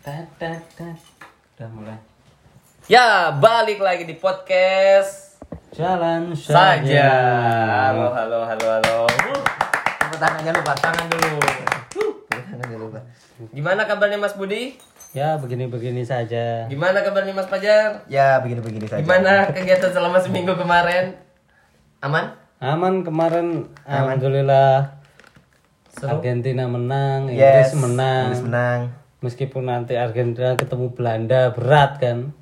Udah mulai. Ya, balik lagi di podcast Jalan saja. saja. Halo, halo, halo, halo. Tepuk tangannya lupa. Tangan dulu. Tepuk tangannya lupa. Gimana kabarnya Mas Budi? Ya begini-begini saja. Gimana kabarnya Mas Fajar? Ya begini-begini saja. Gimana kegiatan selama seminggu kemarin? Aman? Aman kemarin alhamdulillah Seru? Argentina menang, Yes. Inggris menang. Inggris menang. Meskipun nanti Argentina ketemu Belanda berat kan.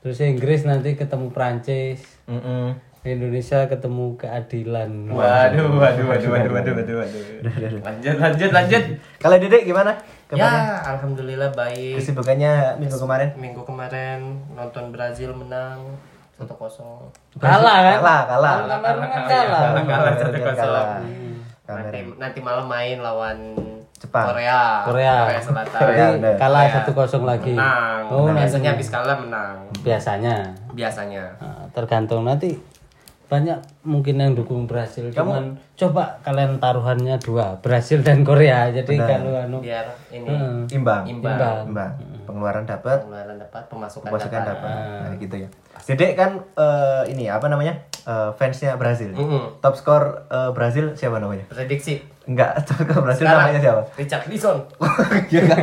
Terus Inggris nanti ketemu Prancis. Mm-mm. Indonesia ketemu keadilan. Waduh, waduh, waduh, waduh, waduh, waduh, waduh. Lanjut, lanjut, lanjut. Kalau Dedek gimana? Kabarnya? Ya, alhamdulillah baik. Kesibukannya minggu kemarin? Minggu kemarin nonton Brazil menang 1-0. Kalah kan? Kalah, kalah. Kan kalah. Kalah, kalah, Kalah, 1-0. kalah. Nanti nanti malam main lawan Jepang. Korea. Korea. Selatan. Jadi Korea, kalah Korea. satu kosong lagi. Menang. Oh, Nah, nanti biasanya habis kalah menang. biasanya. Biasanya. Nah, tergantung nanti banyak mungkin yang dukung Brasil cuman coba kalian taruhannya dua Brasil dan Korea jadi kalau anu Biar ini Hmm. Imbang. imbang. Imbang. Imbang. Pengeluaran dapat, Pengeluaran dapat, pemasukan, pemasukan dapat. dapat. Nah, gitu ya. Dedek kan eh, ini apa namanya? Eh, fansnya Brazil. Mhm. Top skor eh, Brazil siapa namanya? Prediksi. Enggak, top skor Brazil Sekarang namanya siapa? Richard Dison. Iya kan?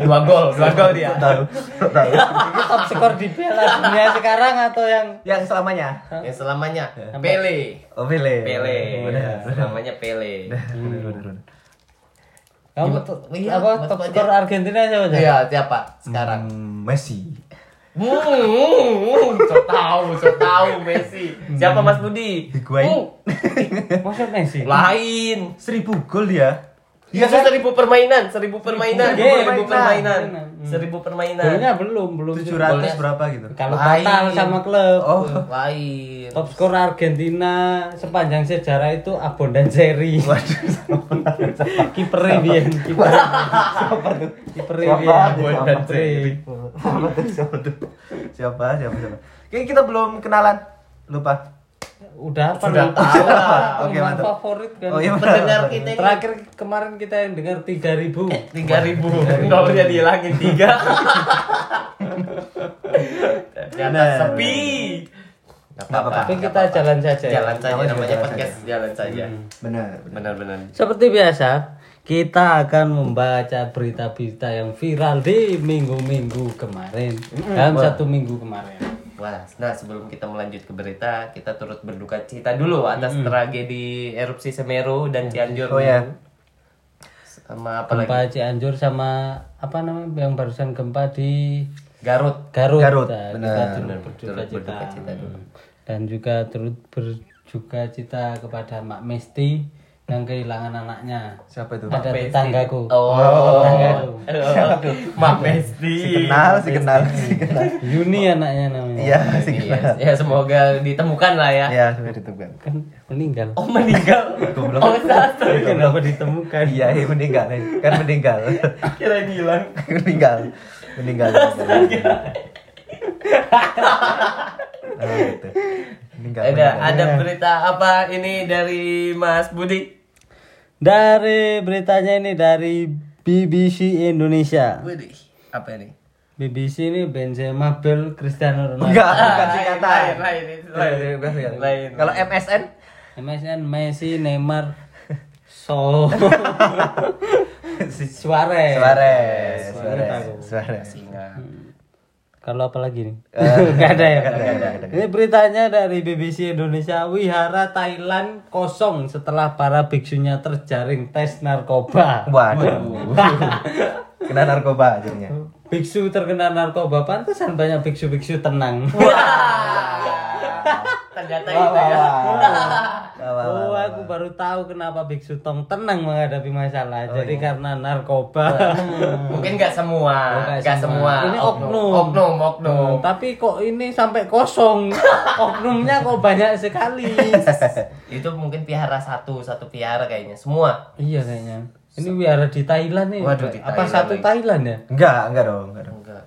Dua gol, dua gol dia. Tahu. Tahu. top skor di Piala Dunia sekarang atau yang Yang selamanya. Yang selamanya Pele. Oh, Pele. Pele. Benar. Selamanya Pele. Benar, benar. Kamu Iya, apa top skor Argentina siapa? Iya, siapa sekarang? Hmm, Messi. Hmm, so tahu, so tahu Messi. Siapa Mas Budi? Higuain. Hmm, Maksud Messi lain. Seribu gol dia. Iya seribu permainan, seribu permainan, Seribu seribu permainan, permainan. seribu permainan. golnya belum belum 700 berapa gitu. kalau total sama klub Oh, Lain. top skor Argentina sepanjang sejarah itu Abon dan Seri waduh. kiper Rivian kiper kiper Siapa? Rivian Abon dan Seri. Siapa tuh? Siapa tuh? Siapa? Siapa? Siapa? Kayaknya kita belum kenalan. Lupa. Udah apa Sudah tahu lah. Oke, mantap. favorit kan Oh, iya, Pendengar kita ini terakhir kemarin kita yang dengar 3000 tiga ribu, nolnya dihilangin tiga. Ternyata sepi. Gak apa-apa. tapi kita jalan saja ya. jalan saja Namanya namanya jalan podcast jalan saja. Benar. Benar-benar. seperti biasa kita akan membaca berita-berita yang viral di minggu-minggu kemarin dalam satu minggu kemarin Wah, nah sebelum kita melanjut ke berita, kita turut berduka cita dulu atas tragedi erupsi Semeru dan Cianjur. Oh, ya. Sama apa lagi? gempa Cianjur sama apa namanya yang barusan gempa di Garut. Garut, Garut, Nah, benar. kita turut berduka turut cita. berduka cita dulu. dan juga turut berduka cita kepada Mak Mesti yang kehilangan anaknya Siapa itu? ada tetanggaku Oh. tetanggaku Mak Mesti. Si kenal, si kenal, si kenal. Yuni anaknya namanya Iya, si Iya, kenal. ya semoga ditemukan lah ya. Ya, sudah ditemukan. kan meninggal Oh meninggal. Goblok. Oh satu. kenapa ditemukan Iya, iya meninggal. Kan meninggal. Kira hilang. meninggal. Meninggal. meninggal. Nah, gitu. Meninggal. Ada ada berita apa ini dari Mas Budi? dari beritanya ini dari BBC Indonesia Budi. Apa ini? BBC ini Benzema Bel Cristiano Ronaldo Enggak, bukan Lain, singkatan. lain, lain, lain. Lain. Lain. Kalau MSN MSN Messi Neymar So Suarez Suarez, Suarez. Suarez, Suarez. Singa. Kalau apa lagi nih? Eh, Gak ada ya? nggak ada, nggak ada. Ini beritanya dari BBC Indonesia. Wihara Thailand kosong setelah para biksunya terjaring tes narkoba. Waduh. Kena narkoba akhirnya. Biksu terkena narkoba, pantesan banyak biksu-biksu tenang. Ternyata Wah, itu ya. wah, Oh, aku baru tahu kenapa biksu tong tenang menghadapi masalah. Jadi karena narkoba. Mungkin nggak semua, Oh, nggak semua. semua. Ini oknum. oknum, oknum. Hmm, tapi kok ini sampai kosong? Oknumnya kok banyak sekali. Itu mungkin piara satu, satu piara kayaknya. Semua. iya kayaknya. Ini wihara di Thailand nih. Waduh, di Apa satu. Thailand ya? Enggak, enggak dong, enggak dong. Enggak.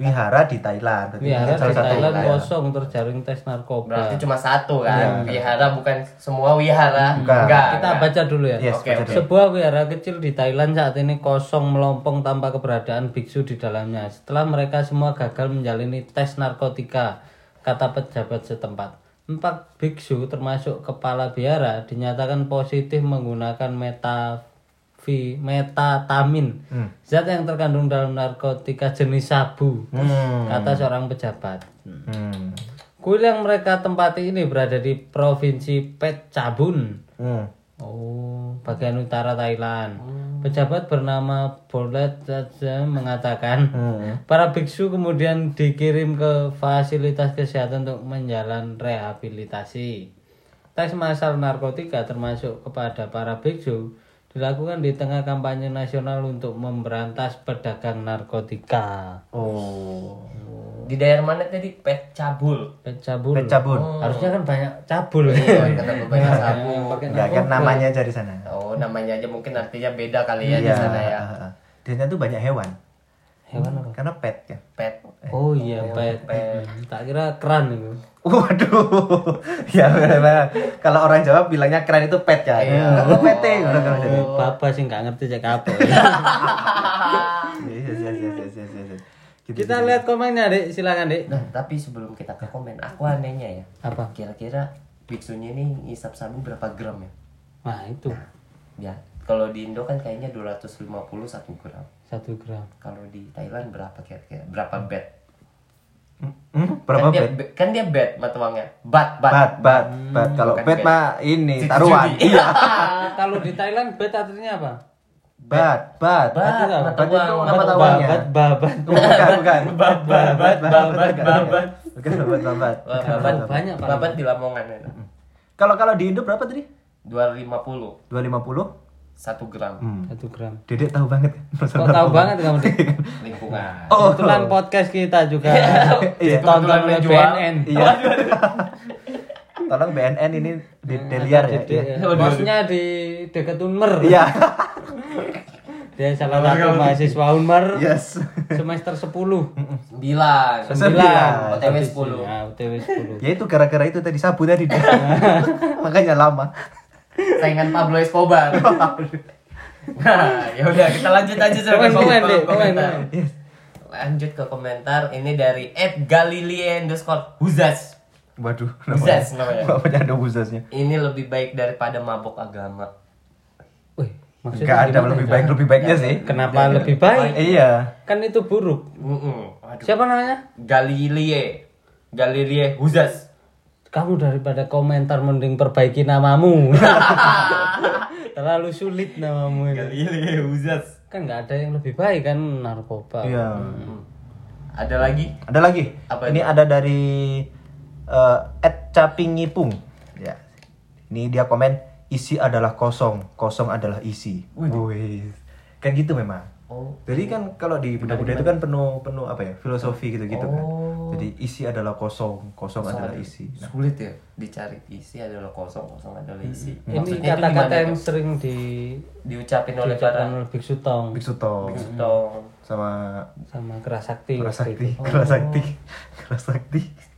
Wihara di Thailand. Berarti Wihara salah di satu Thailand wihara. kosong terjaring tes narkoba. Berarti cuma satu kan. Wihara bukan semua wihara. Bukan. Enggak. Kita enggak. baca dulu ya. Yes, Oke, baca. Sebuah wihara kecil di Thailand saat ini kosong melompong tanpa keberadaan biksu di dalamnya. Setelah mereka semua gagal menjalani tes narkotika, kata pejabat setempat. Empat biksu termasuk kepala biara dinyatakan positif menggunakan metatamin, Hmm. zat yang terkandung dalam narkotika jenis sabu, Hmm. kata seorang pejabat. Hmm. Kuil yang mereka tempati ini berada di provinsi Phetchabun. Hmm. Oh, bagian utara Thailand. Pejabat bernama Bolet mengatakan Hmm. para biksu kemudian dikirim ke fasilitas kesehatan untuk menjalani rehabilitasi. Tes massal narkotika termasuk kepada para biksu dilakukan di tengah kampanye nasional untuk memberantas pedagang narkotika. Oh. Di daerah mana tadi? Pet cabul. Pecabul. Pecabun. Harusnya kan banyak cabul. Oh, kenapa banyak sabu? Pakai Enggak kan namanya dari sana. Oh, namanya aja mungkin artinya beda kali ya di Iya. sana ya. Di sana tuh banyak hewan. Hewan apa? Karena pet ya. Pet. Oh iya, pet. Hmm, Tak kira keran itu. Waduh. ya memang. Kalau orang Jawa bilangnya keren itu pet ya. Iya. Oh, pet eh. Udah. Oh, Bapak sih nggak ngerti cek apa. Yes, yes, yes, yes, yes, yes, yes. Gitu, Kita gitu. lihat komennya, Dek. Silakan, Dek. Nah, tapi sebelum kita ke komen, aku anehnya ya. Apa? Kira-kira biksunya ini ngisap sabu berapa gram ya? Nah, itu Ya, kalau di Indo kan kayaknya 250 1 gram. satu gram. Kalau di Thailand berapa kira-kira? Berapa bet? Hmm, berapa kan dia, bet? be- Kan dia bet mata uangnya. Bat, bat. Bat, bat, bat. Kalau bet. mah ini Situ taruhan. Iya. Kalau di Thailand bet artinya apa? Bat, bat. Bat, mata Bat itu uang. nama Babat, tawannya. babat, babat. Bukan, bukan. Babat, babat, babat, babat. Bukan babat, babat. Wah, Babat babat, banyak, Pak. babat di Lamongan ya. Kalau kalau di Indo berapa tadi? 250 250? 1 gram Hmm. Satu gram. Dedek tahu banget. Kok tahu banget kamu, Dek? lingkungan. Oh. Kebetulan podcast kita juga Iya. ditonton Kebetulan oleh. BNN. Iya. Tolong BNN ini di Deliar ya. Di- Iya. di- Bosnya di dekat Unmer. Iya. Dia salah satu mahasiswa Unmer. Yes. Semester 10. 9 Sembilan. OTW 10 Ya, OTW 10. Ya itu gara-gara itu tadi sabu tadi. Makanya lama. Saingan Pablo Escobar. nah, ya udah kita lanjut aja sama Komen, komen, komentar. komen. Lanjut ke komentar ini dari Ed Galilei underscore Huzas. Waduh. Huzas namanya. Namanya ada huzasnya. Ini lebih baik daripada mabok agama. Wih, maksudnya Enggak ada lebih Cak? baik lebih baiknya sih. Kenapa lebih baik? Iya. Kan itu buruk. Mm-mm. Aduh. Siapa namanya? Galilei. Galilei Huzas. Kamu daripada komentar mending perbaiki namamu. Terlalu sulit namamu ini. Kan nggak ada yang lebih baik kan narkoba. Iya. Ada lagi? Ada lagi. Apa ini itu? ada dari eh Ed Capingipung. Ya. Ini dia komen isi adalah kosong, kosong adalah isi. Wih. Kan gitu memang. Oh. Jadi kan kalau di Buddha-Buddha itu kan penuh penuh apa ya filosofi gitu-gitu kan. Oh. Jadi isi adalah kosong, kosong, adalah isi. Nah, Sulit ya dicari isi adalah kosong, kosong adalah isi. Ini Maksudnya itu kata-kata yang tuh? sering di diucapin oleh para biksu tong Biksu Tong dong. sama sama kerasakti. Kerasakti, itu. Kerasakti, Kerasakti.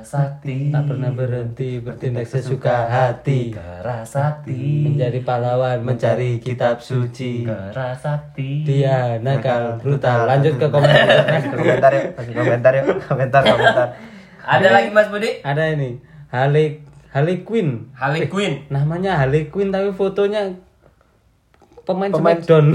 Kerasakti. Tak pernah berhenti bertindak sesuka hati. Kerasakti. Menjadi pahlawan, mencari kitab suci. Kerasakti. Dia nakal, brutal. Lanjut ke komentar. komentar ya, kasih komentar ya, komentar, komentar. Ada lagi Mas Budi? Ada ini Harley Harley Quinn. Harley Quinn. Namanya Harley Quinn tapi fotonya pemain, Pemain- Smackdown.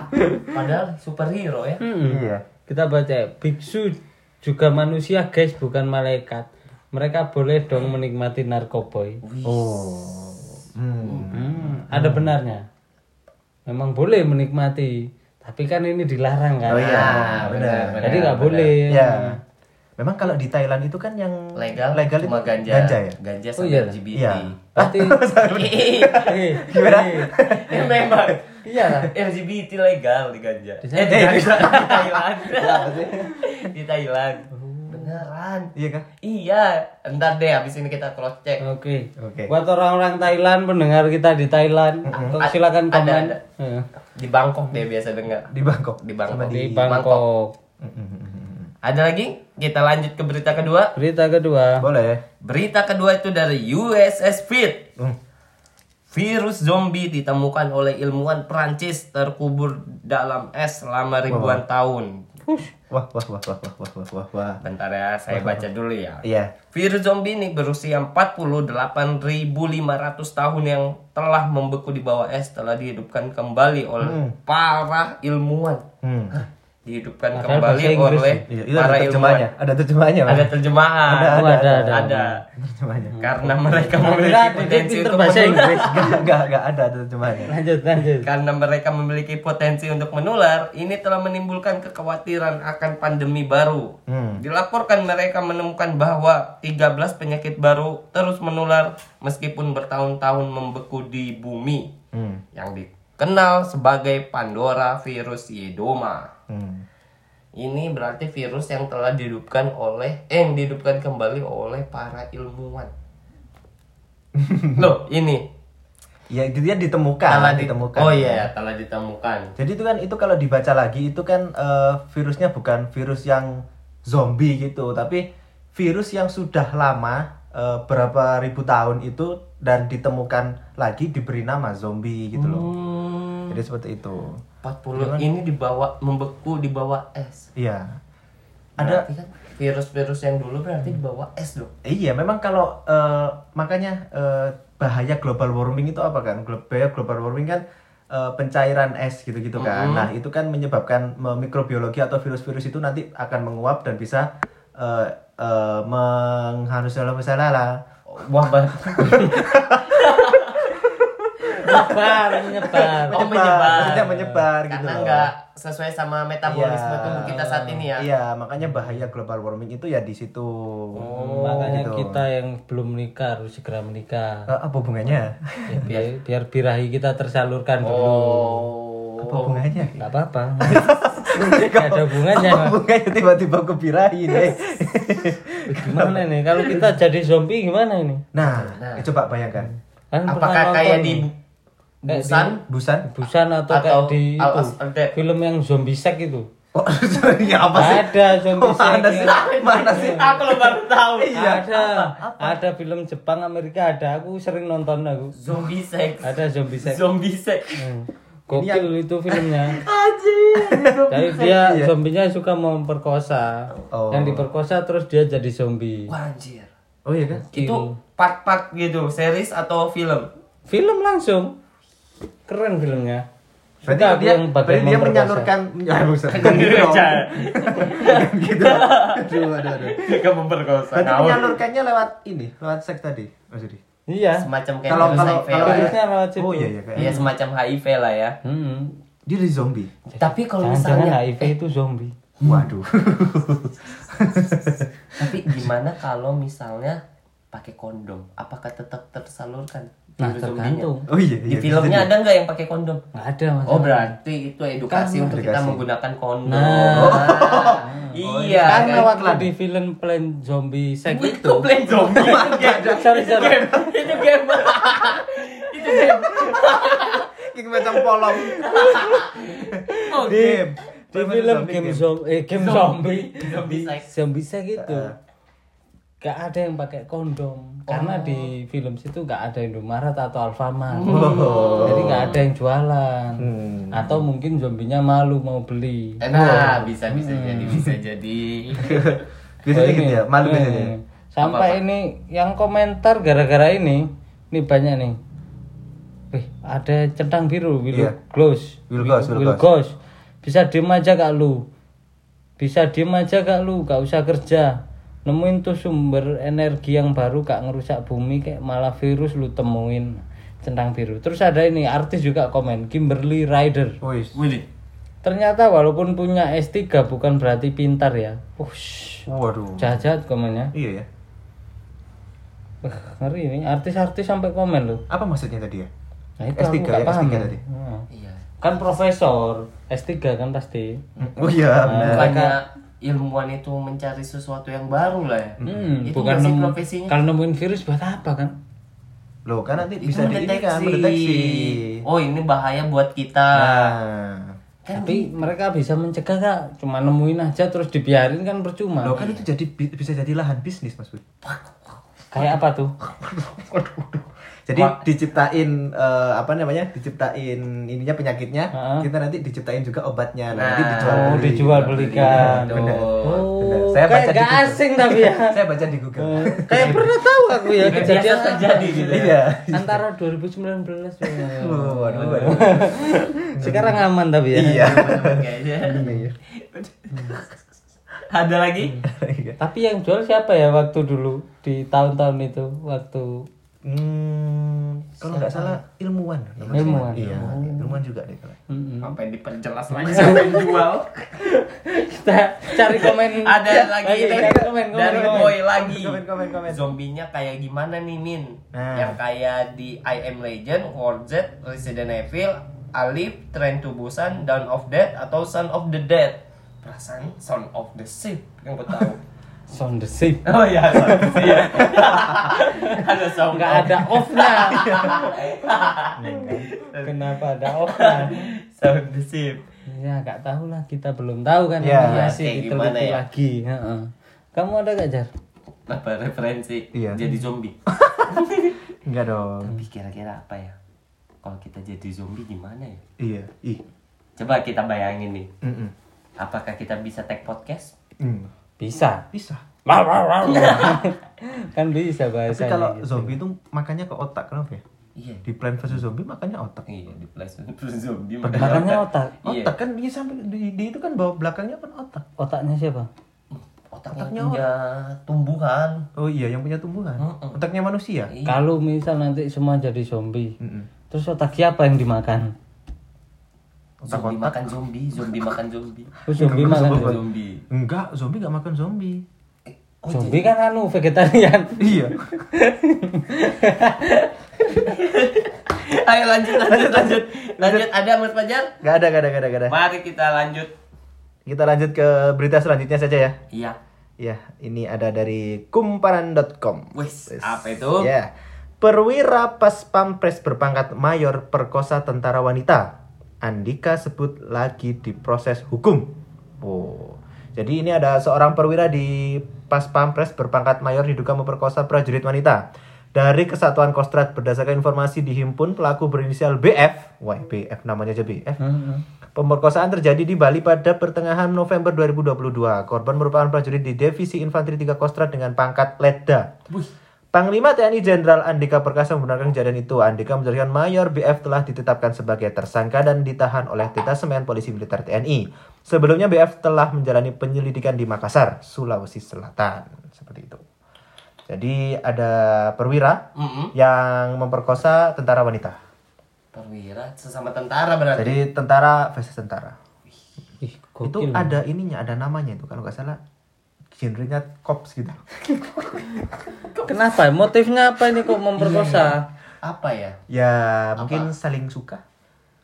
Padahal superhero ya. Hmm. Iya. Kita baca biksu juga manusia guys bukan malaikat. Mereka boleh dong menikmati narkoboy. Oh. Hmm. Hmm, ada benarnya. Memang boleh menikmati, tapi kan ini dilarang kan. Oh iya, Ah, benar. Jadi nggak boleh. Ya. Memang kalau di Thailand itu kan yang Legal, legal cuma itu ganja. ganja ya. Ganja Oh sama iya. LGBT. Iya. Berarti eh, Gimana? Eh, memang. Iya lah. LGBT legal di ganja. Di Eh, di, di Thailand. di Thailand. Beneran. Iya kan? Iya, ntar deh habis ini kita cross check. Oke. Oke. Buat orang-orang Thailand pendengar kita di Thailand, Ad- silakan ada, komen. ada. Eh, Di Bangkok deh biasa dengar. Di Bangkok. Di Bangkok. Sama Di di Bangkok. Mm, mm, mm, mm, mm. Ada lagi? Kita lanjut ke berita kedua. Berita kedua. Boleh. Berita kedua itu dari USS Fit. Hmm. Virus zombie ditemukan oleh ilmuwan Prancis terkubur dalam es selama ribuan tahun. Wah, wah, wah, wah, wah, wah, wah, wah. Bentar ya, saya wah, baca wah. dulu ya. Iya. Virus zombie ini berusia 48.500 tahun yang telah membeku di bawah es telah dihidupkan kembali oleh hmm. para ilmuwan. Hmm. Dihidupkan Padahal kembali oleh Iya, itu para ada ilmuwan. terjemahnya. Ada terjemahnya. Mas. Ada terjemahan. Ada, Oh, ada, ada, ada. Ada. terjemahnya. Karena mereka memiliki potensi untuk bahasa menular. Inggris. Enggak, enggak, ada terjemahnya. Lanjut, lanjut. Karena mereka memiliki potensi untuk menular, ini telah menimbulkan kekhawatiran akan pandemi baru. Hmm. Dilaporkan mereka menemukan bahwa 13 penyakit baru terus menular meskipun bertahun-tahun membeku di bumi Hmm. yang dikenal sebagai Pandora virus Yedoma. Hmm. Ini berarti virus yang telah dihidupkan oleh eh yang dihidupkan kembali oleh para ilmuwan. Loh, ini Ya, itu dia ditemukan, telah di- ditemukan. Oh iya, telah ditemukan. Jadi itu kan itu kalau dibaca lagi itu kan eh, virusnya bukan virus yang zombie gitu, tapi virus yang sudah lama eh, berapa ribu tahun itu dan ditemukan lagi diberi nama zombie gitu loh. Hmm, Jadi seperti itu. 40 ini dibawa membeku di bawah es. Iya. Ada kan virus-virus yang dulu berarti di bawah es loh. Iya, memang kalau eh, makanya eh, bahaya global warming itu apa kan? Glo- Bahaya global warming kan eh, pencairan es gitu-gitu kan. Nah, itu kan menyebabkan me- mikrobiologi atau virus-virus itu nanti akan menguap dan bisa eh eh, menghanus dalam misalnya lah. Wah, Menyebar, menyebar. Oh, Menyebar, menyebar. maksudnya menyebar gitu karena nggak sesuai sama metabolisme Iya. tubuh kita saat ini ya. Iya, makanya bahaya global warming itu ya di situ. Makanya gitu. kita yang belum menikah harus segera menikah. Eh, apa hubungannya? Ya, biar, biar birahi kita tersalurkan dulu. Oh. Apa hubungannya? Gak apa-apa. Gak ada hubungannya. Apa hubungannya tiba-tiba ke birahi deh? Gimana nih? Kalau kita jadi zombie gimana ini? Nah, eh, coba bayangkan. Kan Apakah. Kayak di Busan? Busan? Busan atau, Atau kayak di itu film yang zombie sek itu. Oh, ya apa sih? Ada zombie Oh, sek. mana sih? yang- Mana sih? Aku lo baru tahu. Iya. Ada, ada film Jepang Amerika ada. Aku sering nonton aku. Zombie sex. Ada zombie sek. Zombie sex. Hmm. Gokil itu filmnya. Anjir. Jadi dia zombinya suka memperkosa. Oh. Yang diperkosa terus dia jadi zombie. Wah, anjir. Oh iya kan? Itu part-part gitu, series atau film? Film langsung. Keren filmnya. Berarti Suka dia, yang berarti dia memperkosa. menyalurkan ya buset. Bukan gitu dong. Gitu. Aduh, aduh, aduh. Gak memperkosa. Berarti menyalurkannya lewat ini, lewat seks tadi, Yudi. Iya. Semacam kayak Kalau kalau HIV kalau lah ya. Virusnya lewat situ. Oh iya iya kayak. Iya semacam HIV lah ya. Hmm. Dia dari zombie. Tapi kalau misalnya HIV itu zombie. Waduh. Tapi gimana kalau misalnya pakai kondom? Apakah tetap tersalurkan? Nah, tergantung. Oh iya Di iya. filmnya ada nggak yang pakai kondom? Nggak ada mas. Oh berarti itu edukasi Kan untuk kita edukasi. menggunakan kondom. Nah. iya. Karena kan? waktu di film Plan Zombie Sex itu itu. plan zombie. Itu game. Sorry, Itu sorry. game. Itu game. Itu game. Kayak macam polong. Oh, di, game. di Film zombie game game. zombie eh game zombie Zombie di sex. zombie Heeh. Gak ada yang pakai kondom karena di film situ gak ada Indomaret atau Alfamart Oh. jadi gak ada yang jualan Hmm. atau mungkin zombinya malu mau beli Nah, bisa bisa jadi bisa jadi. Biasanya Oh, gitu ya, malu Hmm. biasanya. sampai ini yang komentar gara-gara ini ini banyak nih Wih, ada centang biru, will Iya. gloss, Will gloss, will will gloss. Bisa diem aja kak lu, bisa diem aja kak lu, gak usah kerja. Nemuin tuh sumber energi yang baru gak ngerusak bumi kayak malah virus lu temuin centang biru. Terus ada ini artis juga komen Kimberly Ryder. Wih. Ternyata walaupun punya S3 bukan berarti pintar ya. Ush, Waduh. jahat komennya. Iya ya. Wah, ngeri ini artis-artis sampai komen loh. Apa maksudnya tadi ya? Nah, itu S3 aku nggak ya, paham. S3 tadi. Nah. Iya. Kan profesor, S3 kan pasti. Oh iya benar. Ilmuwan itu mencari sesuatu yang baru lah ya. Hmm, itu bukan nemu, profesinya. kalau nemuin virus buat apa kan? Loh kan nanti Itu bisa di kan mendeteksi. Oh ini bahaya buat kita. Nah. Tapi mereka bisa mencegah kak, cuma nemuin aja terus dibiarin kan percuma. Loh kan itu jadi bi- bisa jadi lahan bisnis Mas Bud. Kayak apa tuh? Jadi diciptain eh, apa namanya? Diciptain ininya penyakitnya, Heeh. kita nanti diciptain juga obatnya. Nah, nanti dijual Oh, beli. dijual belikan. Benar. Oh, Benar. Saya baca kayak di Google. asing tapi ya. Saya baca di Google. kayak pernah tahu aku ya Biasa kejadian terjadi gitu ya. Iya. antara 2019 ya. Oh, waduh, waduh. Sekarang aman tapi ya. Iya. Kayaknya. Iya. Ada lagi? Tapi yang jual siapa ya waktu dulu di tahun-tahun itu waktu Hmm, kalau nggak salah ilmuwan. namanya. Ilmuwan. Iya, ilmuwan juga deh kalau. Apa yang diperjelas lagi yang jual? kita cari komen Ada lagi dari, komen, komen, dari komen. boy lagi. Komen, komen, komen. Zombinya kayak gimana nih Min? Nah. Yang kayak di I Am Legend, World Z, Resident Evil, Alif, Train to Busan, Dawn of Dead atau Son of the Dead. Perasaan Son of the Ship yang gue tahu. sound the same Oh iya, of the Ship. ada Son nggak of- ada off-nya kenapa ada off-nya of the Ship. ya nggak tahu lah kita belum tahu kan Ya, kita gimana ya? lagi Heeh. kamu ada gak jar Apa referensi? Iya. Jadi zombie. Enggak dong. Tapi kira-kira apa ya? Kalau kita jadi zombie gimana ya? Iya. Ih. Coba kita bayangin nih. Mm-mm. Apakah kita bisa take podcast? Hmm. Bisa Bisa. kan bisa Tapi bahasanya kalau gitu. zombie itu makannya ke otak kenapa ya? Iya. Di Plan vs Zombie makannya otak. Iya di PlayStation plus zombie makannya otak Iya. Otak kan dia sampai di, di itu kan bawah belakangnya kan otak. otaknya siapa Otaknya Otaknya punya tumbuhan. Oh iya, yang punya tumbuhan. Otaknya manusia. Iya. kalau misal nanti semua jadi zombie Mm-mm. terus otak siapa yang dimakan Zombie makan zombie, zombie makan zombie. terus zombie makan Zombie. Enggak, zombie enggak makan zombie. Oh, zombie kan anu vegetarian Iya. Ayo lanjut lanjut lanjut. Lanjut ada Mas Fajar? Enggak ada, enggak ada, enggak ada, ada. Mari kita lanjut. Kita lanjut ke berita selanjutnya saja ya. Iya. Ya, ini ada dari kumparan.com. Wis, apa itu? Ya. Perwira Pas Pampres berpangkat mayor perkosa tentara wanita. Andika sebut lagi diproses hukum. Oh. Jadi ini ada seorang perwira di Pas Pampres berpangkat mayor diduga memperkosa prajurit wanita. Dari Kesatuan Kostrad berdasarkan informasi dihimpun pelaku berinisial BF. Wah, BF namanya aja BF. Pemerkosaan terjadi di Bali pada pertengahan November 2022. Korban merupakan prajurit di Divisi Infanteri 3 Kostrad dengan pangkat Letda. Panglima TNI Jenderal Andika Perkasa membenarkan kejadian itu. Andika menjelaskan Mayor BF telah ditetapkan sebagai tersangka dan ditahan oleh Detasemen Polisi Militer TNI. Sebelumnya BF telah menjalani penyelidikan di Makassar, Sulawesi Selatan. Seperti itu. Jadi ada perwira Mm-mm. yang memperkosa tentara wanita. Perwira sesama tentara berarti. Jadi tentara versus tentara. Ih, Itu ada ininya, ada namanya itu kalau nggak salah genrenya cops gitu. Kenapa? Motifnya apa ini kok memperkosa? Apa ya? Ya mungkin saling suka.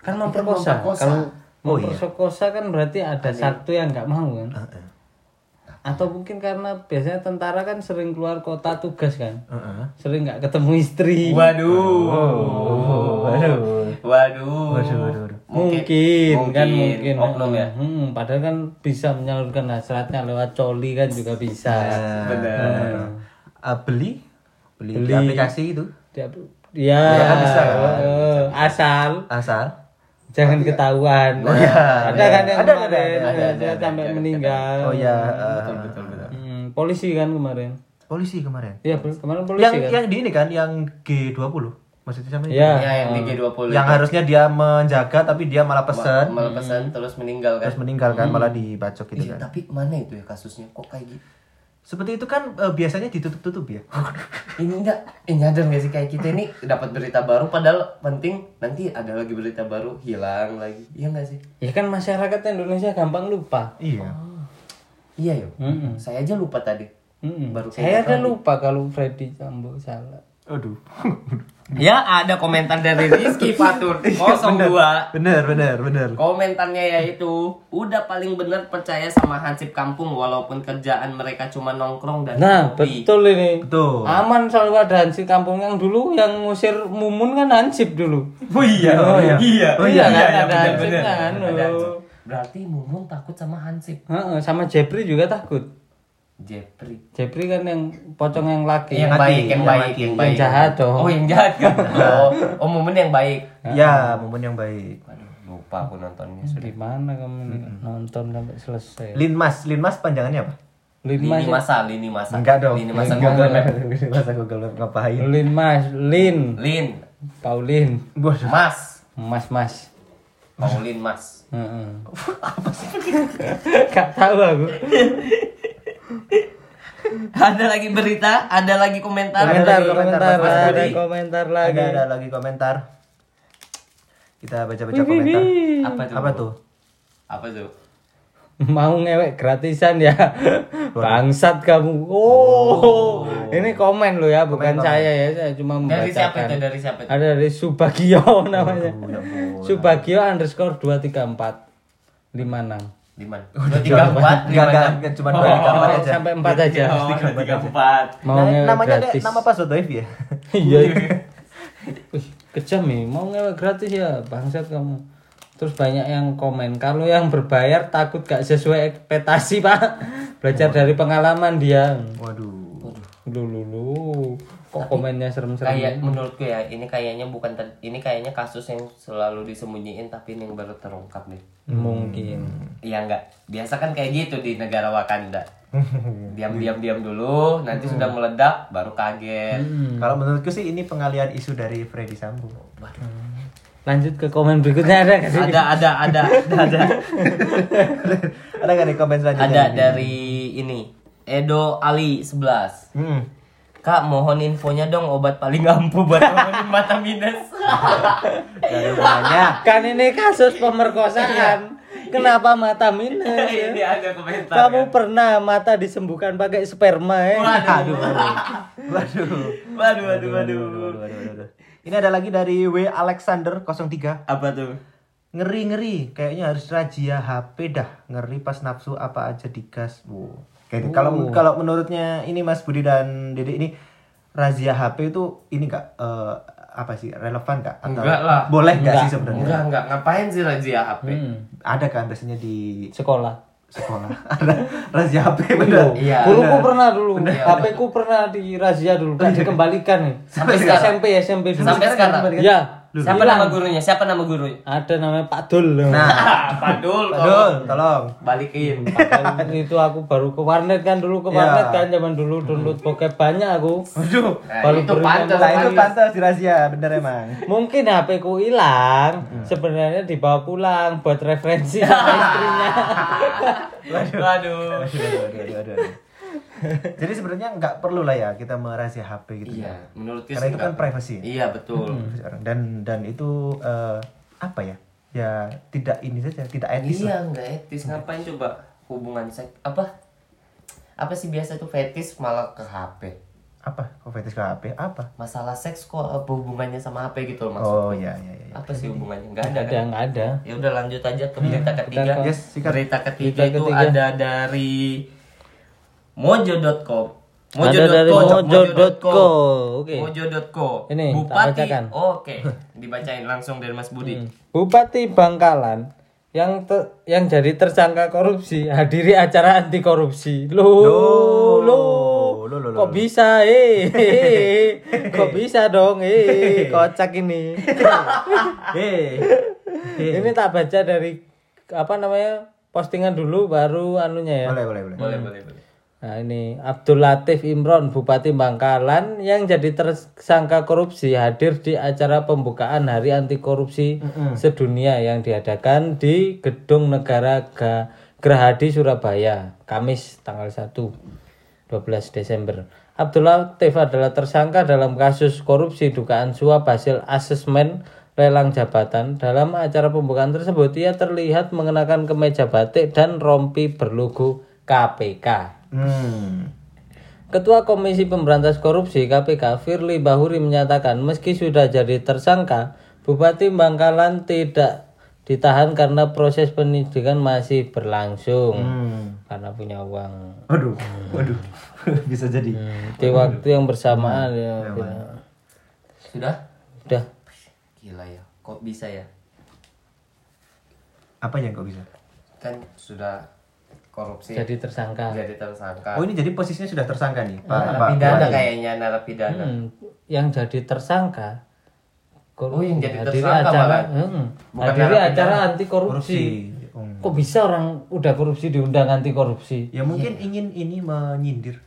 Kan memperkosa. memperkosa. Kalau Oh, iya. memperkosa kan berarti ada satu yang nggak mau kan? Atau mungkin karena biasanya tentara kan sering keluar kota tugas kan? Heeh. Sering nggak ketemu istri. Waduh. waduh. Waduh. Waduh, waduh, waduh. Mungkin, kan mungkin. Oknum ya. Hmm, padahal kan bisa menyalurkan hasratnya lewat coli kan juga bisa. Benar. Ah, beli, beli, Beli. di aplikasi itu Dia, ya, Ya, kan bisa, kan? eh, asal asal. jangan ketahuan. Oh, iya. Ada kan yang Ada, ada, kemarin ada, ada, ada, ada, sampai ada, meninggal. Oh ya, eh, Betul betul. Hmm, polisi kan kemarin. polisi kemarin. Iya, kemarin polisi Yang kan. yang di ini kan yang G20. Maksudnya sama Iya. Ya yang di G20 Yang harusnya dia menjaga tapi dia malah pesen malah pesan terus meninggal kan. terus meninggal kan malah dibacok gitu Iya, kan. tapi mana itu ya kasusnya kok kayak gitu? Seperti itu kan eh, biasanya ditutup-tutup ya. Ini enggak, eh, nyadar gak sih kayak kita ini dapat berita baru padahal penting nanti ada lagi berita baru hilang lagi. Iya gak sih? Ya kan masyarakat Indonesia gampang lupa. iya. Iya yuk. Mm-mm. Saya aja lupa tadi. Mm-mm. Baru Saya ada lupa kalau Freddy Sambo salah. Aduh. Ya ada komentar dari Rizky Fatur 02 bener, bener, bener. Komentarnya yaitu Udah paling bener percaya sama hansip kampung Walaupun kerjaan mereka cuma nongkrong dan Nah, ngopi. betul ini. Betul. Aman selalu ada hansip kampung yang dulu yang ngusir Mumun kan hansip dulu. Oh iya, Oh iya. iya, Oh iya, kan iya, ada bener, hansip bener. kan. Ada oh. Berarti Mumun takut sama Hansip. Heeh, sama Jepri juga takut. Jepri. Jepri kan yang pocong yang laki. Yang baik, yang yang baik, yang Yang baik. jahat dong. Oh, yang jahat kan. Oh, oh Mumun yang baik. Ya, momen yang baik. Waduh, lupa aku nontonnya. Di mana kamu nih nonton sampai selesai? Linmas, Linmas panjangannya apa? Linmas. Lini masa, lini masa. Enggak dong. Lini masa Enggak. Google Map. Lini masa Google Map ngapain? Linmas, Lin, Lin, Paulin. Mas, Mas Mas. Paulin Mas. Heeh. Gak tahu aku. Ada lagi berita, ada lagi komentar. Komentar, lagi komentar, komentar, Mas ada komentar lagi. Ada ada lagi komentar. Kita baca-baca komentar. Apa tuh? Apa tuh? Apa tuh? Mau ngewek gratisan ya. Bangsat kamu. Oh. Ini komen lo ya, bukan Komen, saya ya. Saya cuma Dari siapa membacakan. itu? Dari siapa itu? Ada dari Subagio namanya. Oh, ya. Subagio underscore 234 56 Di mana? Dua tiga empat, Enggak, lima enggak, cuma dua tiga empat aja. Sampai 4 aja. Oh, dua tiga empat. Mau Nah, namanya deh, gratis. nama password wifi ya. Iya. Wih, kejam nih, mau ngewek gratis ya, bangsat kamu. Terus banyak yang komen, kalau yang berbayar takut gak sesuai ekspektasi pak. Belajar dari pengalaman dia. Waduh. Lu lu kok komennya serem-serem. Kayak menurutku ya, ini kayaknya bukan ter- ini kayaknya kasus yang selalu disembunyiin tapi ini yang baru terungkap deh. Mungkin. Iya enggak? Biasa kan kayak gitu di negara Wakanda. Diam-diam diam dulu, nanti sudah meledak baru kaget. Kalau menurutku sih ini pengalian isu dari Freddy Sambo. Lanjut ke komen berikutnya ada gak sih? Ada ada ada ada ada. Ada nggak nih komen selanjutnya? Ada dari ini Edo Ali 11. Hmm. Kak, mohon infonya dong obat paling ampuh buat nurunin mata minus. Hubungannya. Kan ini kasus pemerkosaan. Kenapa mata minus? ya? ini ada komentar. Kamu pernah mata disembuhkan pakai sperma ya? Waduh. Waduh. Waduh, waduh, waduh. Waduh, waduh, waduh, waduh. Ini ada lagi dari W Alexander 03. Apa tuh? Ngeri ngeri, kayaknya harus razia HP dah. Ngeri pas nafsu apa aja digas. Wow. Kayak gitu. Kalau kalau menurutnya ini Mas Budi dan Dede ini razia HP itu ini enggak eh, apa sih relevan kak? Atau Enggak lah. Boleh nggak Enggak. sih sebenarnya? Enggak, enggak. Ngapain sih razia HP? Hmm, Ada kan biasanya di sekolah. sekolah ada razia HP bener. Iya. Guruku pernah dulu, HP ku pernah dirazia dulu dan dikembalikan nih. Sampai sekarang. SMP SMP dulu. Sampai sekarang. Ya, Siapa nama gurunya? Siapa nama gurunya? ada namanya Pak Dul. Nah, Padul. Aduh, tolong. Balikin. Padahal itu aku baru ke warnet kan dulu ke Ya. warnet kan zaman dulu download bokep banyak aku. Waduh. Nah, Baru itu pantas. Nah, itu pantas dirazia, bener emang. Mungkin HP ku hilang, sebenarnya dibawa pulang buat referensi sama istrinya. Waduh. Aduh, aduh, aduh, aduh, aduh. Jadi sebenarnya nggak perlu lah ya kita merahasia HP gitu. Iya, menurutku Karena sih itu kan enggak. privacy. Iya, betul. Dan dan itu eh, apa ya? Ya tidak ini saja, tidak etis. Iya, enggak etis. Ngapain coba hubungan seks apa? Apa sih biasa tuh fetis malah ke HP? Apa? Kok fetis ke HP? Apa? Masalah seks kok apa hubungannya sama HP gitu loh maksud. Oh iya iya iya. Apa sih hubungannya? Enggak ada Ada kan? nggak ada. Ya udah lanjut aja ke berita ketiga. ke- Yes. Berita ketiga Berita itu ketiga. ada dari mojo.com. Dari mojo.co. Oke. Mojo.co. Ini, Bupati. Oke, dibacain langsung dari Mas Budi. Bupati Bangkalan yang te- yang jadi tersangka korupsi hadiri acara anti korupsi. Loh, loh, kok bisa eh? kok bisa dong eh? Kocak ini. Hei. ini tak baca dari apa namanya postingan dulu baru anunya ya. Boleh boleh boleh. Boleh, boleh, boleh. Nah ini Abdul Latif Imron Bupati Bangkalan yang jadi tersangka korupsi hadir di acara pembukaan Hari Anti Korupsi Sedunia yang diadakan di Gedung Negara Ga- Gerahadi Surabaya Kamis tanggal 1 12 Desember. Abdul Latif adalah tersangka dalam kasus korupsi dugaan suap hasil asesmen lelang jabatan. Dalam acara pembukaan tersebut ia terlihat mengenakan kemeja batik dan rompi berlogo KPK. Hmm. Ketua Komisi Pemberantas Korupsi KPK Firly Bahuri menyatakan meski sudah jadi tersangka, Bupati Bangkalan tidak ditahan karena proses penyidikan masih berlangsung Hmm. karena punya uang. Waduh. Waduh. Bisa jadi. Hmm, Di waktu yang bersamaan ya, ya. Sudah? udah Gila ya. Kok bisa ya? Apa yang kok bisa? kan sudah korupsi jadi tersangka jadi tersangka Oh ini jadi posisinya sudah tersangka nih, Pak. Pak narapidana Wali. kayaknya narapidana Hmm, yang jadi tersangka kor- Oh, yang jadi hadiri tersangka acara, malah. hmm, Bukan hadiri acara anti korupsi. Korupsi. Hmm. Kok bisa orang udah korupsi diundang anti korupsi? Ya mungkin ingin ini menyindir.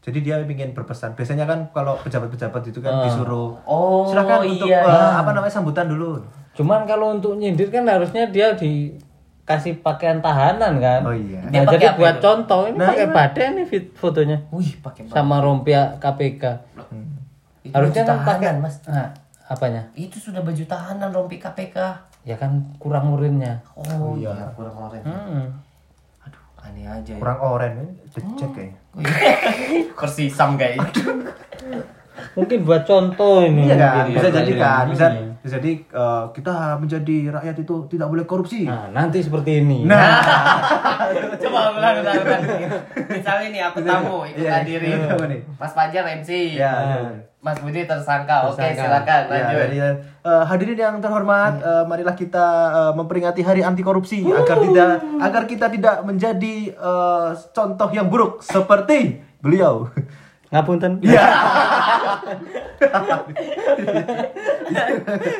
Jadi dia ingin berpesan. Biasanya kan kalau pejabat-pejabat itu kan disuruh oh silakan untuk iya eh, apa namanya sambutan dulu. Cuman kalau untuk nyindir kan harusnya dia dikasih pakaian tahanan kan. Oh iya. Nah, Dia jadi apa buat itu? contoh ini Nah, pakai iya. badai nih fit- fotonya wih pakai sama rompia KPK. itu Harusnya kan pakai tahanan mas Nah, apanya? itu sudah baju tahanan rompi KPK Ya kan kurang urinnya. oh iya kurang oren Hmm. aduh aneh aja ya Kurang oren ini becek kayaknya. kursi sam guys Mungkin buat contoh ini. Iya kan, mungkin bisa jadi kan, bisa Iya. bisa jadi eh, kita menjadi rakyat itu tidak boleh korupsi. Nah, nanti seperti ini. Nah, coba ulang ulang ulang misalnya nih aku tamu ikut Iya, hadirin iya? Mas Fajar MC ya. Mas Budi tersangka oke Tersangka. silakan Ya, lanjut jadi, eh, hadirin yang terhormat, eh, marilah kita eh, memperingati Hari Anti Korupsi agar tidak agar kita tidak menjadi eh, contoh yang buruk seperti beliau. Ngapunten. Iya.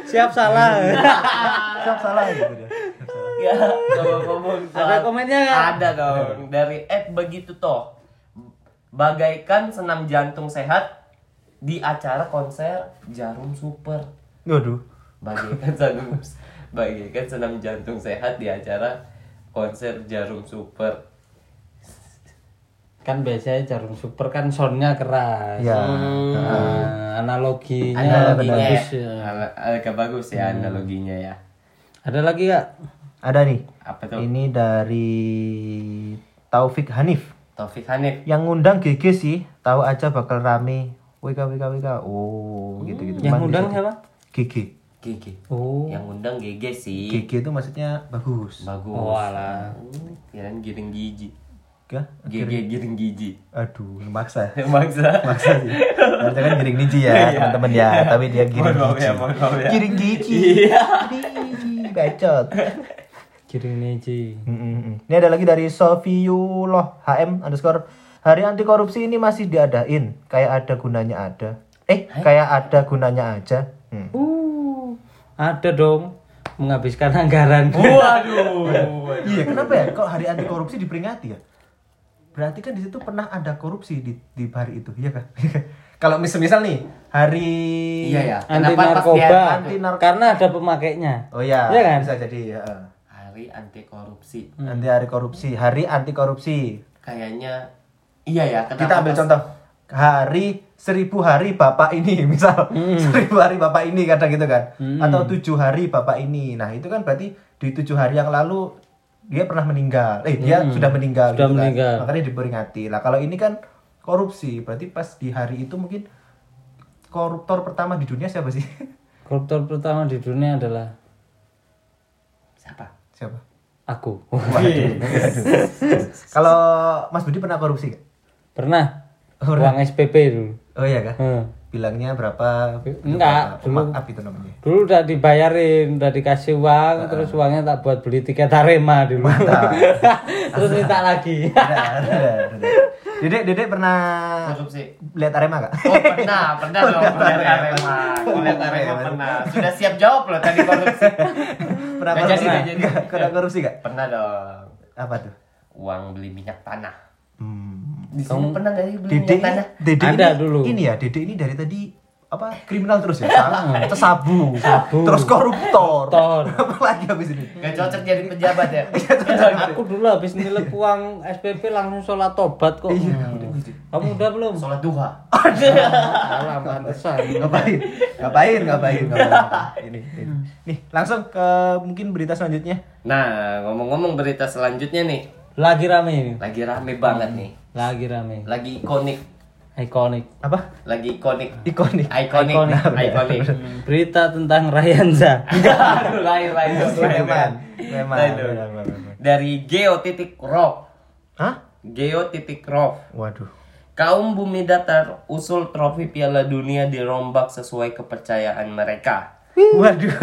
Siap salah. Siap salah gitu dia. ya Ada komennya nggak? ada dong dari Ed begitu toh bagaikan senam jantung sehat di acara konser Jarum Super Waduh. bagaikan senam bagaikan senam jantung sehat di acara konser Jarum Super kan biasanya jarum super kan soundnya keras. Ya. Nah, analoginya, analoginya bagus ya. ya. Agak bagus ya analoginya ya Ada lagi nggak? Ada nih. apa tuh Ini dari Taufik Hanif. Taufik Hanif Yang ngundang GG sih, tahu aja bakal rame. WK WK WK. Oh, gitu-gitu. Yang Cuman undang bisa- siapa? GG. Gigi Oh. yang undang GG sih GG itu maksudnya bagus. bagus Oh, alah. Hmm, kirain giring gigi Kah? GG giring gigi Aduh, maksa. maksa maksa sih. Harusnya kan giring niji ya, teman-teman ya. Tapi dia giring maaf gigi. ya, mohon maaf ya. Giring gigi. Bacot. Kiring Neji. Mm-mm. Ini ada lagi dari Sofiullah HM underscore Hari anti korupsi ini masih diadain Kayak ada gunanya ada Eh, kayak ada gunanya aja Hmm. Uh, ada dong menghabiskan anggaran. waduh Iya, kenapa ya? Kok hari anti korupsi diperingati ya? Berarti kan di situ pernah ada korupsi di, di hari itu, iya kan? Kalau misal misal nih, hari iya ya Anti narkoba. Anti narkoba. Karena ada pemakainya. Oh iya, Iya kan? bisa jadi ya. hari anti korupsi Anti hari korupsi, hari anti korupsi. kayaknya iya ya kenapa Kita ambil pas- contoh hari seribu hari bapak ini misal seribu hari bapak ini kadang gitu kan atau tujuh hari bapak ini nah itu kan berarti di tujuh hari yang lalu dia pernah meninggal eh dia sudah meninggal Sudah gitu kan. meninggal. makanya diperingati lah kalau ini kan korupsi berarti pas di hari itu mungkin koruptor pertama di dunia siapa sih Koruptor pertama di dunia adalah siapa siapa aku. kalau Mas Budi pernah korupsi gak? Pernah. Pernah. Uang SPP dulu. oh iya kah Hmm. Bilangnya berapa Enggak, berapa? dulu. Itu namanya Dulu udah dibayarin, udah dikasih uang, terus uangnya tak buat beli tiket Arema dulu. terus minta lagi. Ada, ada, ada. Dedek, Dedek pernah korupsi lihat Arema gak? Oh pernah, pernah dong kuliah Arema, kuliah Arema pernah. Sudah siap jawab loh tadi korupsi. Pernah jadi, korupsi? nggak jadi. Pernah korupsi gak? Pernah dong. Apa tuh? Uang beli minyak tanah. Hmm. Di sini pernah nggak sih beli Dede tanah? Dede Ada ini, dulu. ini ya, Dede ini dari tadi apa kriminal terus ya? Salah, sabu, terus koruptor. Koruptor. Apa lagi habis ini? Gak cocok jadi pejabat ya? aku dulu habis nilai uang SPP langsung sholat tobat kok. Kamu udah belum? Sholat duha. Alah, pantesan. Ngapain? Ngapain? Ngapain? Ngapain? Ini, ini. Nih, langsung ke mungkin berita selanjutnya. Nah, ngomong-ngomong berita selanjutnya nih. Lagi rame ini. Lagi rame banget nih. Lagi rame. Lagi ikonik. Ikonik. Apa? Lagi ikonik. Ikonik. Ikonik. Ikonik. Ikonik. Hmm, Berita tentang Ryanza. Aduh, lain lain. Dari Geo titik Rock. Hah? Geo titik Rock. Waduh. Kaum bumi datar usul trofi Piala Dunia dirombak sesuai kepercayaan mereka. Waduh.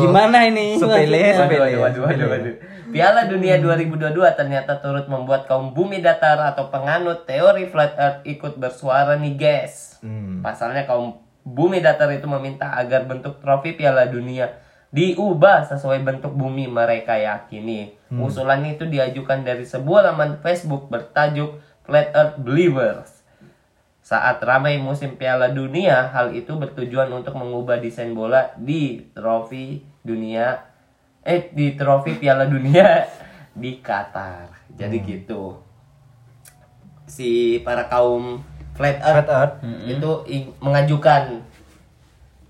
Gimana ini? Sepele, sepele. Waduh, waduh, waduh, waduh. Piala Dunia 2022 ternyata turut membuat kaum bumi datar atau penganut teori flat earth ikut bersuara nih guys. Hmm. Pasalnya kaum bumi datar itu meminta agar bentuk trofi Piala Dunia diubah sesuai bentuk bumi mereka yakini. Usulan itu diajukan dari sebuah laman Facebook bertajuk Flat Earth Believers. Saat ramai musim Piala Dunia, hal itu bertujuan untuk mengubah desain bola di trofi dunia eh di trofi Piala Dunia di Qatar. Jadi gitu. Si para kaum flat earth, Flat Earth. itu ing- mengajukan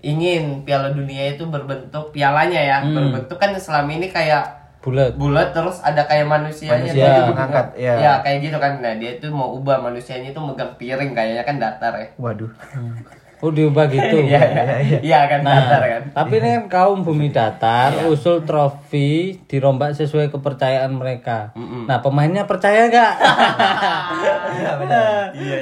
ingin Piala Dunia itu berbentuk pialanya ya, berbentuk kan selama ini kayak bulat bulat terus ada kayak manusianya Manusia gitu. mengangkat, ya. ya kayak gitu kan nah dia itu mau ubah manusianya itu megang piring kayaknya kan datar ya Waduh. oh diubah gitu iya iya iya kan datar kan Tapi ini kan kaum bumi datar, usul trofi dirombak sesuai kepercayaan mereka. Nah pemainnya percaya nggak?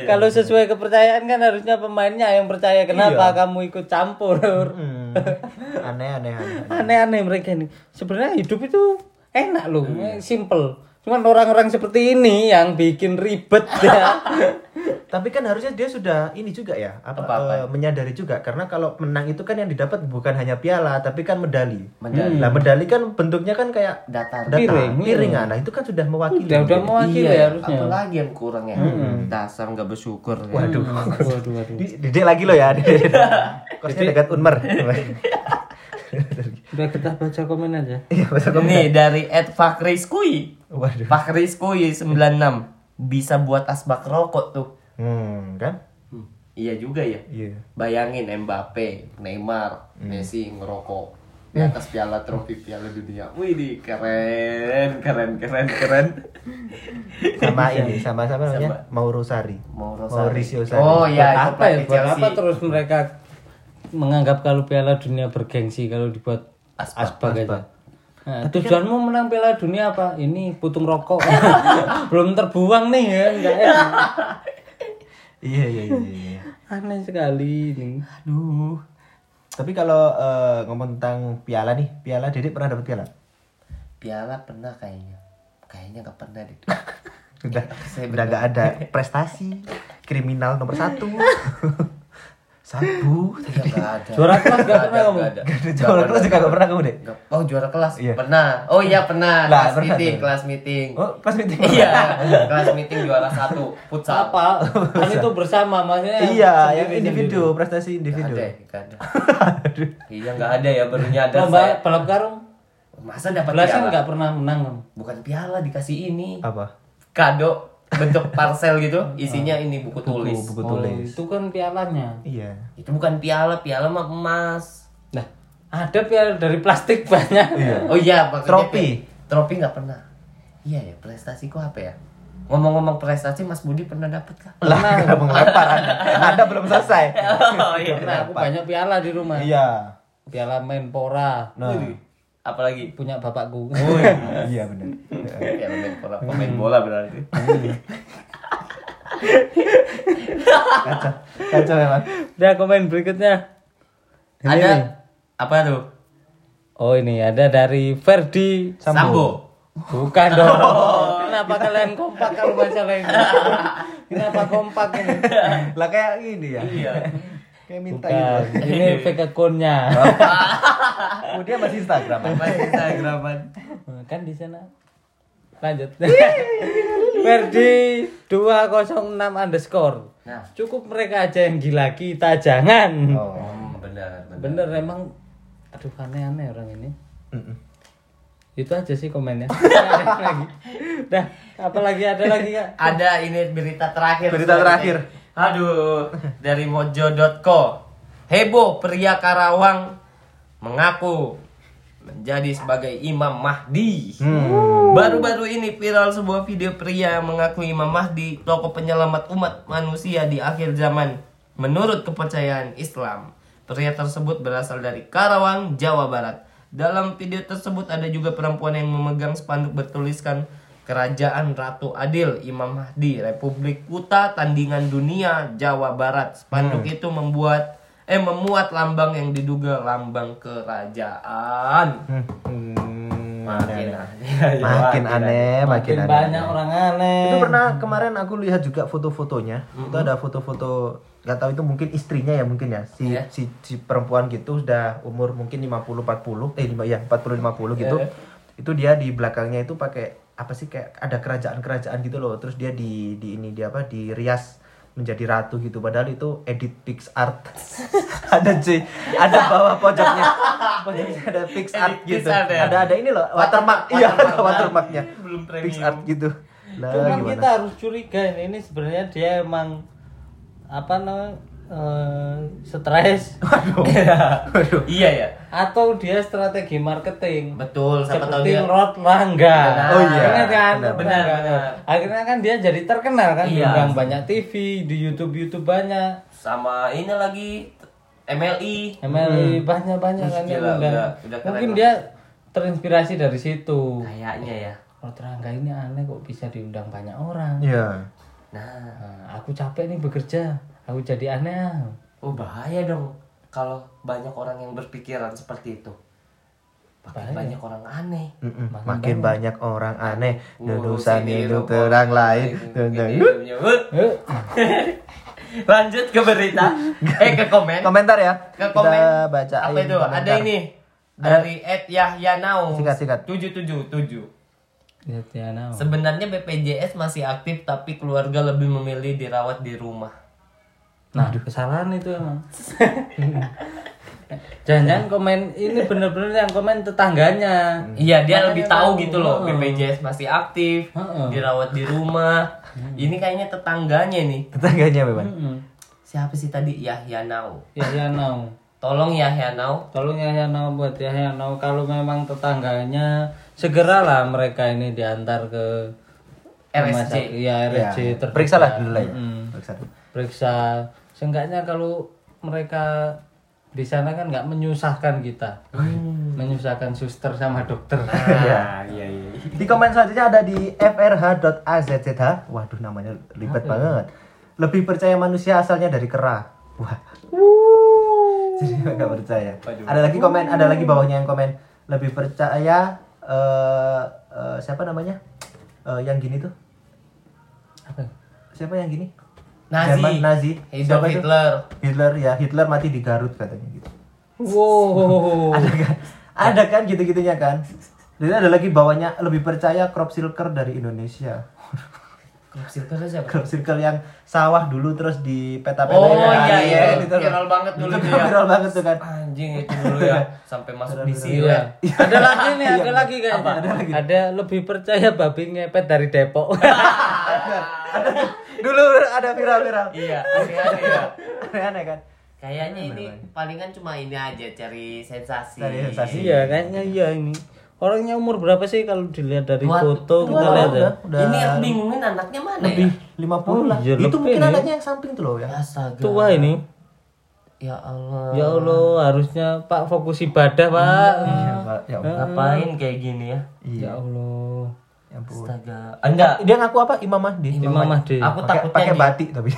Kalau sesuai kepercayaan kan harusnya pemainnya yang percaya. Kenapa kamu ikut campur? Hmm. Aneh aneh aneh. Aneh-aneh mereka ini. Sebenarnya hidup itu enak loh, simple. Cuman orang-orang seperti ini yang bikin ribet ya. Tapi kan harusnya dia sudah ini juga ya, apa, Apa-apa? eh, menyadari juga karena kalau menang itu kan yang didapat bukan hanya piala tapi kan medali. Medali. Nah, medali kan bentuknya kan kayak datar datar, Piring, piring. ah. Nah, itu kan sudah mewakili. Udah udah mewakili iya ya harusnya. apalagi yang kurang ya dasar nggak bersyukur ya. Waduh. Waduh, waduh. Di- Didik lagi lo ya. Kosnya dekat Unmer. Udah kita baca komen aja. Iya, masa kamu. nih dari Ed Waduh. Fakri Skui 96 bisa buat asbak rokok tuh Hmm, kan? Hmm, iya juga ya Iya. Bayangin Mbappe, Neymar, Messi ngerokok di atas piala trofi piala dunia. Wih, di keren, keren, keren, keren. Sama ini, sama sama Sama. namanya Mauro Sari. Mauro Mauricio Sarri. Sarri. Oh iya, apa ya? Buat apa terus mereka menganggap kalau Piala Dunia bergengsi kalau dibuat Asbak, asbak, aja? Nah, tujuanmu menang Piala Dunia apa? Ini putung rokok. Belum terbuang nih ya, enggak ya. Iya, iya, iya, iya. Aneh sekali ini. Aduh. Tapi kalau eh, ngomong tentang piala nih, piala Dedek pernah dapat piala? Piala pernah kayaknya. Kayaknya nggak pernah deh. Udah, Saya udah gak ada prestasi kriminal nomor satu. Sabu. Nggak ada. Juara kelas nggak pernah ada, kamu? nggak ada. Juara kelas juga gak pernah kamu deh. Oh juara kelas Iya. pernah. Oh iya pernah. Lah, kelas pernah meeting, kelas meeting. Oh, pas meeting. Iya, kelas meeting juara satu futsal. Apa? Kan itu bersama maksudnya. Iya, yang individu, prestasi individu. ada, nggak ada. Iya nggak ada ya baru nyadar Lomba balap karung. Masa dapat Belasan piala? nggak pernah menang. Bukan piala dikasih ini. Apa? Kado bentuk parcel gitu, isinya ini buku tulis. Buku Oh, tulis. itu kan pialanya. Iya. Itu bukan piala, piala mah emas. Nah, ada piala dari plastik banyak. Oh iya, maksudnya Trofi. Trofi nggak pernah. Iya ya, prestasiku apa ya? Ngomong-ngomong prestasi, Mas Budi pernah dapet kah? Lah, kenapa mengelempar Anda? Anda belum selesai. Oh iya. Nah, aku banyak piala di rumah. Iya. Piala Menpora. Nah. Apalagi Punya bapakku. Oh, iya benar. piala main bola, pemain bola berarti. Kacau. Kacau memang. Udah komen berikutnya. Ini Ada nih. apa tuh? Oh ini ada dari Ferdi Sambo. Bukan dong. Kenapa kalian kompak kalau masalah ini? Kenapa kompak ini? Lah kayak gini ya. Iya. Kayak minta Bukan. gitu. Ini fake akunnya. Oh, dia masih Instagram. Masih Instagraman. kan di sana. Lanjut. Ferdi 206 underscore. Nah, Cukup mereka aja yang gila kita jangan. Oh. benar, benar. Bener emang aduh aneh-aneh orang ini. Mm-mm. Itu aja sih komennya. Lagi. Dah, apalagi ada lagi Kak? Ada ini berita terakhir. Berita terakhir. Aduh, dari mojo.co. Heboh pria Karawang mengaku menjadi sebagai Imam Mahdi. Hmm. Baru-baru ini viral sebuah video pria mengaku Imam Mahdi, tokoh penyelamat umat manusia di akhir zaman. Menurut kepercayaan Islam, pria tersebut berasal dari Karawang, Jawa Barat. Dalam video tersebut ada juga perempuan yang memegang spanduk bertuliskan Kerajaan Ratu Adil Imam Mahdi Republik Kuta Tandingan Dunia Jawa Barat. Spanduk itu membuat eh memuat lambang yang diduga lambang kerajaan. Hmm. makin aneh. aneh. Ya, makin aneh, makin makin aneh. banyak orang aneh Itu pernah kemarin aku lihat juga foto-fotonya. Itu ada foto-foto nggak tahu itu mungkin istrinya ya mungkin ya. Si Iya. si, si perempuan gitu sudah umur mungkin 50 40 eh lima- ya 40 50 gitu. Iya. Itu dia di belakangnya itu pakai apa sih kayak ada kerajaan-kerajaan gitu loh. Terus dia di di ini dia apa di rias menjadi ratu gitu. Padahal itu edit PixArt ada cuy. Ada bawah pojoknya. Pojoknya ada PixArt Edit gitu. ya? ada ada ini loh Watermark, iya ada watermark. watermarknya. PixArt gitu. Lah Cuman gimana? kita harus curiga ini, ini sebenarnya dia emang apa namanya eh, stres Waduh. Iya ya. atau dia strategi marketing. Betul, siapa tahu Seperti dia Rod Rangga. Benar. Oh iya, Ingat kan? benar, benar, benar. Akhirnya kan dia jadi terkenal kan, Iya. diundang banyak TV, di YouTube YouTube banyak, sama ini lagi MLI. MLI banyak banyak kan yang Gila, undang. udah- udah Mungkin dia terinspirasi dari situ. Kayaknya ya. Rod Rangga ini aneh kok bisa diundang banyak orang. Iya. Nah, Nah, aku capek nih bekerja, aku jadi aneh. oh bahaya dong kalau banyak orang yang berpikiran seperti itu. Makin Bahaya. banyak orang aneh. Mm-mm. Makin banyak orang aneh, hidup hidup terang lain. Lanjut ke berita. eh ke komen. Komentar ya. Ke komen. Kita baca Apa itu? komentar. Ada ini dari Ed Yahya Nau. Sikat, sikat. 777. lihat ya now. Sebenarnya BPJS masih aktif tapi keluarga lebih memilih dirawat di rumah. Nah, kesalahan itu emang. Jangan-jangan komen ini bener-bener yang komen tetangganya. Iya, dia Makanya lebih tahu tahu. gitu loh. Heeh. BPJS masih aktif, Heeh. dirawat di rumah. Ini kayaknya tetangganya nih. Tetangganya memang. Siapa sih tadi? Yahya Nau. Ya ya now. Tolong Yahya Nau. Tolong ya ya now buat ya ya now kalau memang tetangganya segeralah mereka ini diantar ke RSJ. sakit. Iya, RSJ Ya. terdekat. Periksa lah dulu lah ya. Periksa dulu. Periksa. Seenggaknya kalau mereka di sana kan nggak menyusahkan kita. Menyusahkan suster sama dokter. Ah, iya iya. Di komen selanjutnya ada di frh.azzh. Waduh namanya ribet banget. Lebih percaya manusia asalnya dari kera. Wah. Jadi nggak percaya. Waduh. Ada lagi komen, ada lagi bawahnya yang komen lebih percaya eh eh, siapa namanya? Eh, yang gini tuh. Apa? Siapa yang gini? Nazi. Jerman Nazi. Hidup Siapa itu? Hitler. Hitler ya, Hitler mati di Garut katanya gitu. Wow. Ada kan? Ada kan gitu-gitunya kan? Jadi ada lagi bawahnya lebih percaya crop circle dari Indonesia. Crop circle siapa? Crop circle yang sawah dulu terus di peta peta Oh iya iya, gitu loh. viral banget dulu Itu ya. viral banget tuh kan. Anjing itu dulu ya, sampai masuk di Iya. silet. Ada lagi nih, ada Iya. lagi kayaknya. Ada, lebih percaya babi ngepet dari Depok. Dulu ada viral-viral. Iya, aneh-aneh ya. Aneh-aneh kan? Kayaknya ini palingan cuma ini aja cari sensasi. Cari sensasi. iya, kayaknya iya ini. Orangnya umur berapa sih kalau dilihat dari Dua- foto kita lihat ya? udah, udah Ini yang bingungin anaknya mana lebih ya? 50 lah. iya, Itu mungkin nih. anaknya yang samping tuh loh ya. Astaga. Tua ini. Ya Allah. Ya Allah, harusnya Pak fokus ibadah, Pak. Iya, Pak. Ya. Ngapain kayak gini ya? Iya. Ya Allah. Ya ampun. Astaga. Enggak. Dia ngaku apa? Imam Mahdi. Imam Mahdi. Aku Pakai takutnya pakai batik tapi.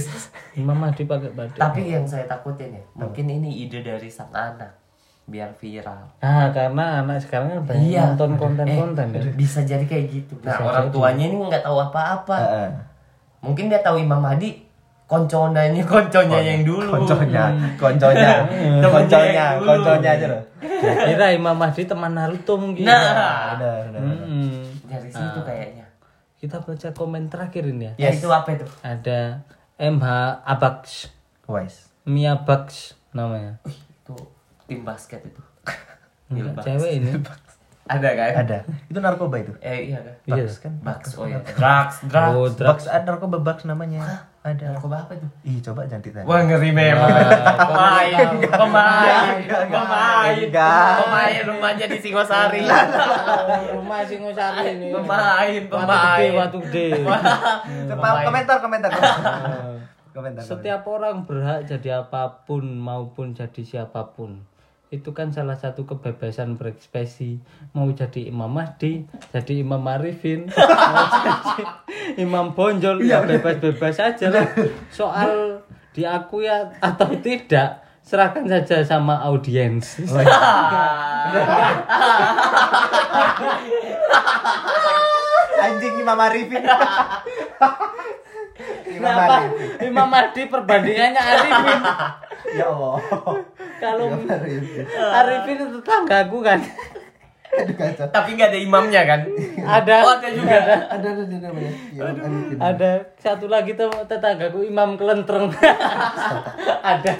Imam Mahdi pakai batik. Tapi yang saya takutin ya, mungkin ini ide dari sang anak biar viral. Nah, karena anak sekarang kan banyak Iya. nonton konten-konten Eh, ya. Bisa jadi kayak gitu. Nah, orang tuanya ini nggak tahu apa-apa. Heeh. Mungkin dia tahu Imam Mahdi konconanya konconya yang dulu. Konconya, konconya, Temennya konconya, dulu. konconya aja loh. Kira Imam Mahdi teman Naruto mungkin. Nah, Udah, udah. Mm-mm. Dari situ kayaknya. Kita baca komen terakhir ini ya. Ya itu apa itu? Ada MH Abax, Wise. Mia Bax namanya. Wih, itu tim basket itu. Enggak, cewek ini. Ada kan? Ada. Itu narkoba itu. Eh iya kan? Iya. Bugs kan? Bugs oh ya. Drugs, drugs. Oh, Bugs ada narkoba Bugs namanya. Ada. Narkoba apa itu? Ih, coba jangan tanya. Wah ngeri memang. Pemain, pemain, pemain, pemain rumahnya di Singosari. Rumah Singosari ini. Pemain, Watu gede, pemain. watu gede. Coba komentar, komentar. komentar. Komentar. Setiap orang berhak jadi apa pun maupun jadi siapa pun. Itu kan salah satu kebebasan berekspresi. Mau jadi Imam Mahdi, jadi Imam Arifin, mau jadi Imam Bonjol, ya bebas-bebas aja lah. Soal diakui atau tidak, serahkan saja sama audiens. Oh, iya. Anjing Imam Arifin. Imam Kenapa. Imam Mahdi perbandingannya Arifin? Ya Allah. Kalau Imam Arifin. Arifin itu tetanggaku kan. Aduh kacau. Tapi nggak ada imamnya kan? Ada. Oh, ada juga. Ada. Ada ada ada namanya. Imam Arifin. Ada satu lagi tuh tetanggaku Imam Kelentreng. ada.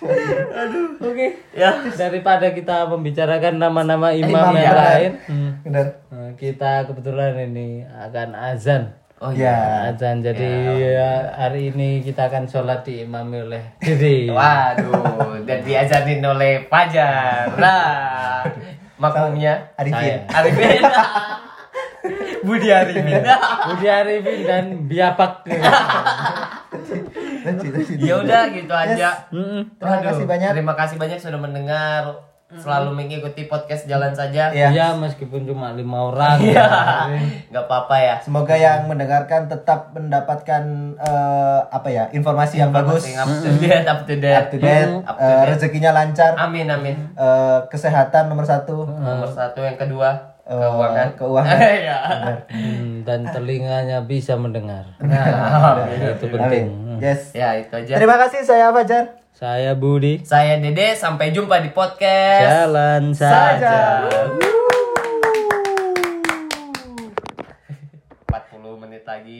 Aduh. Oke. Ya. Daripada kita membicarakan nama-nama imam, Imam yang yang lain, hmm, Benar. nah, kita kebetulan ini akan azan. Oh Ya. Azan. Jadi ya, hari ini kita akan sholat diimami oleh diri. Waduh, dan diajarin oleh Fajar. Nah, maklumnya Arifin. Saya. Arifin. Budi Arifin. Budi Arifin dan Biapak. Ya udah gitu aja. Mm-mm. Terima Waduh, kasih banyak. Terima kasih banyak sudah mendengar. Selalu mengikuti podcast jalan saja. Iya. Ya meskipun cuma lima orang. Iya. ya. Nggak apa-apa ya. Semoga yang mendengarkan tetap mendapatkan eh, apa ya informasi yang bagus, Masing up to date, up to date. up to date, Up to date. rezekinya lancar, Amin amin. eh, kesehatan nomor satu, Nomor satu yang kedua Eh, keuangan. keuangan. ya. Hmm, dan telinganya bisa mendengar. Nah, itu penting. Amin. Yes. ya itu aja. Terima kasih saya Fajar. Saya Budi. Saya Dede, sampai jumpa di podcast. Jalan saja. 40 menit lagi.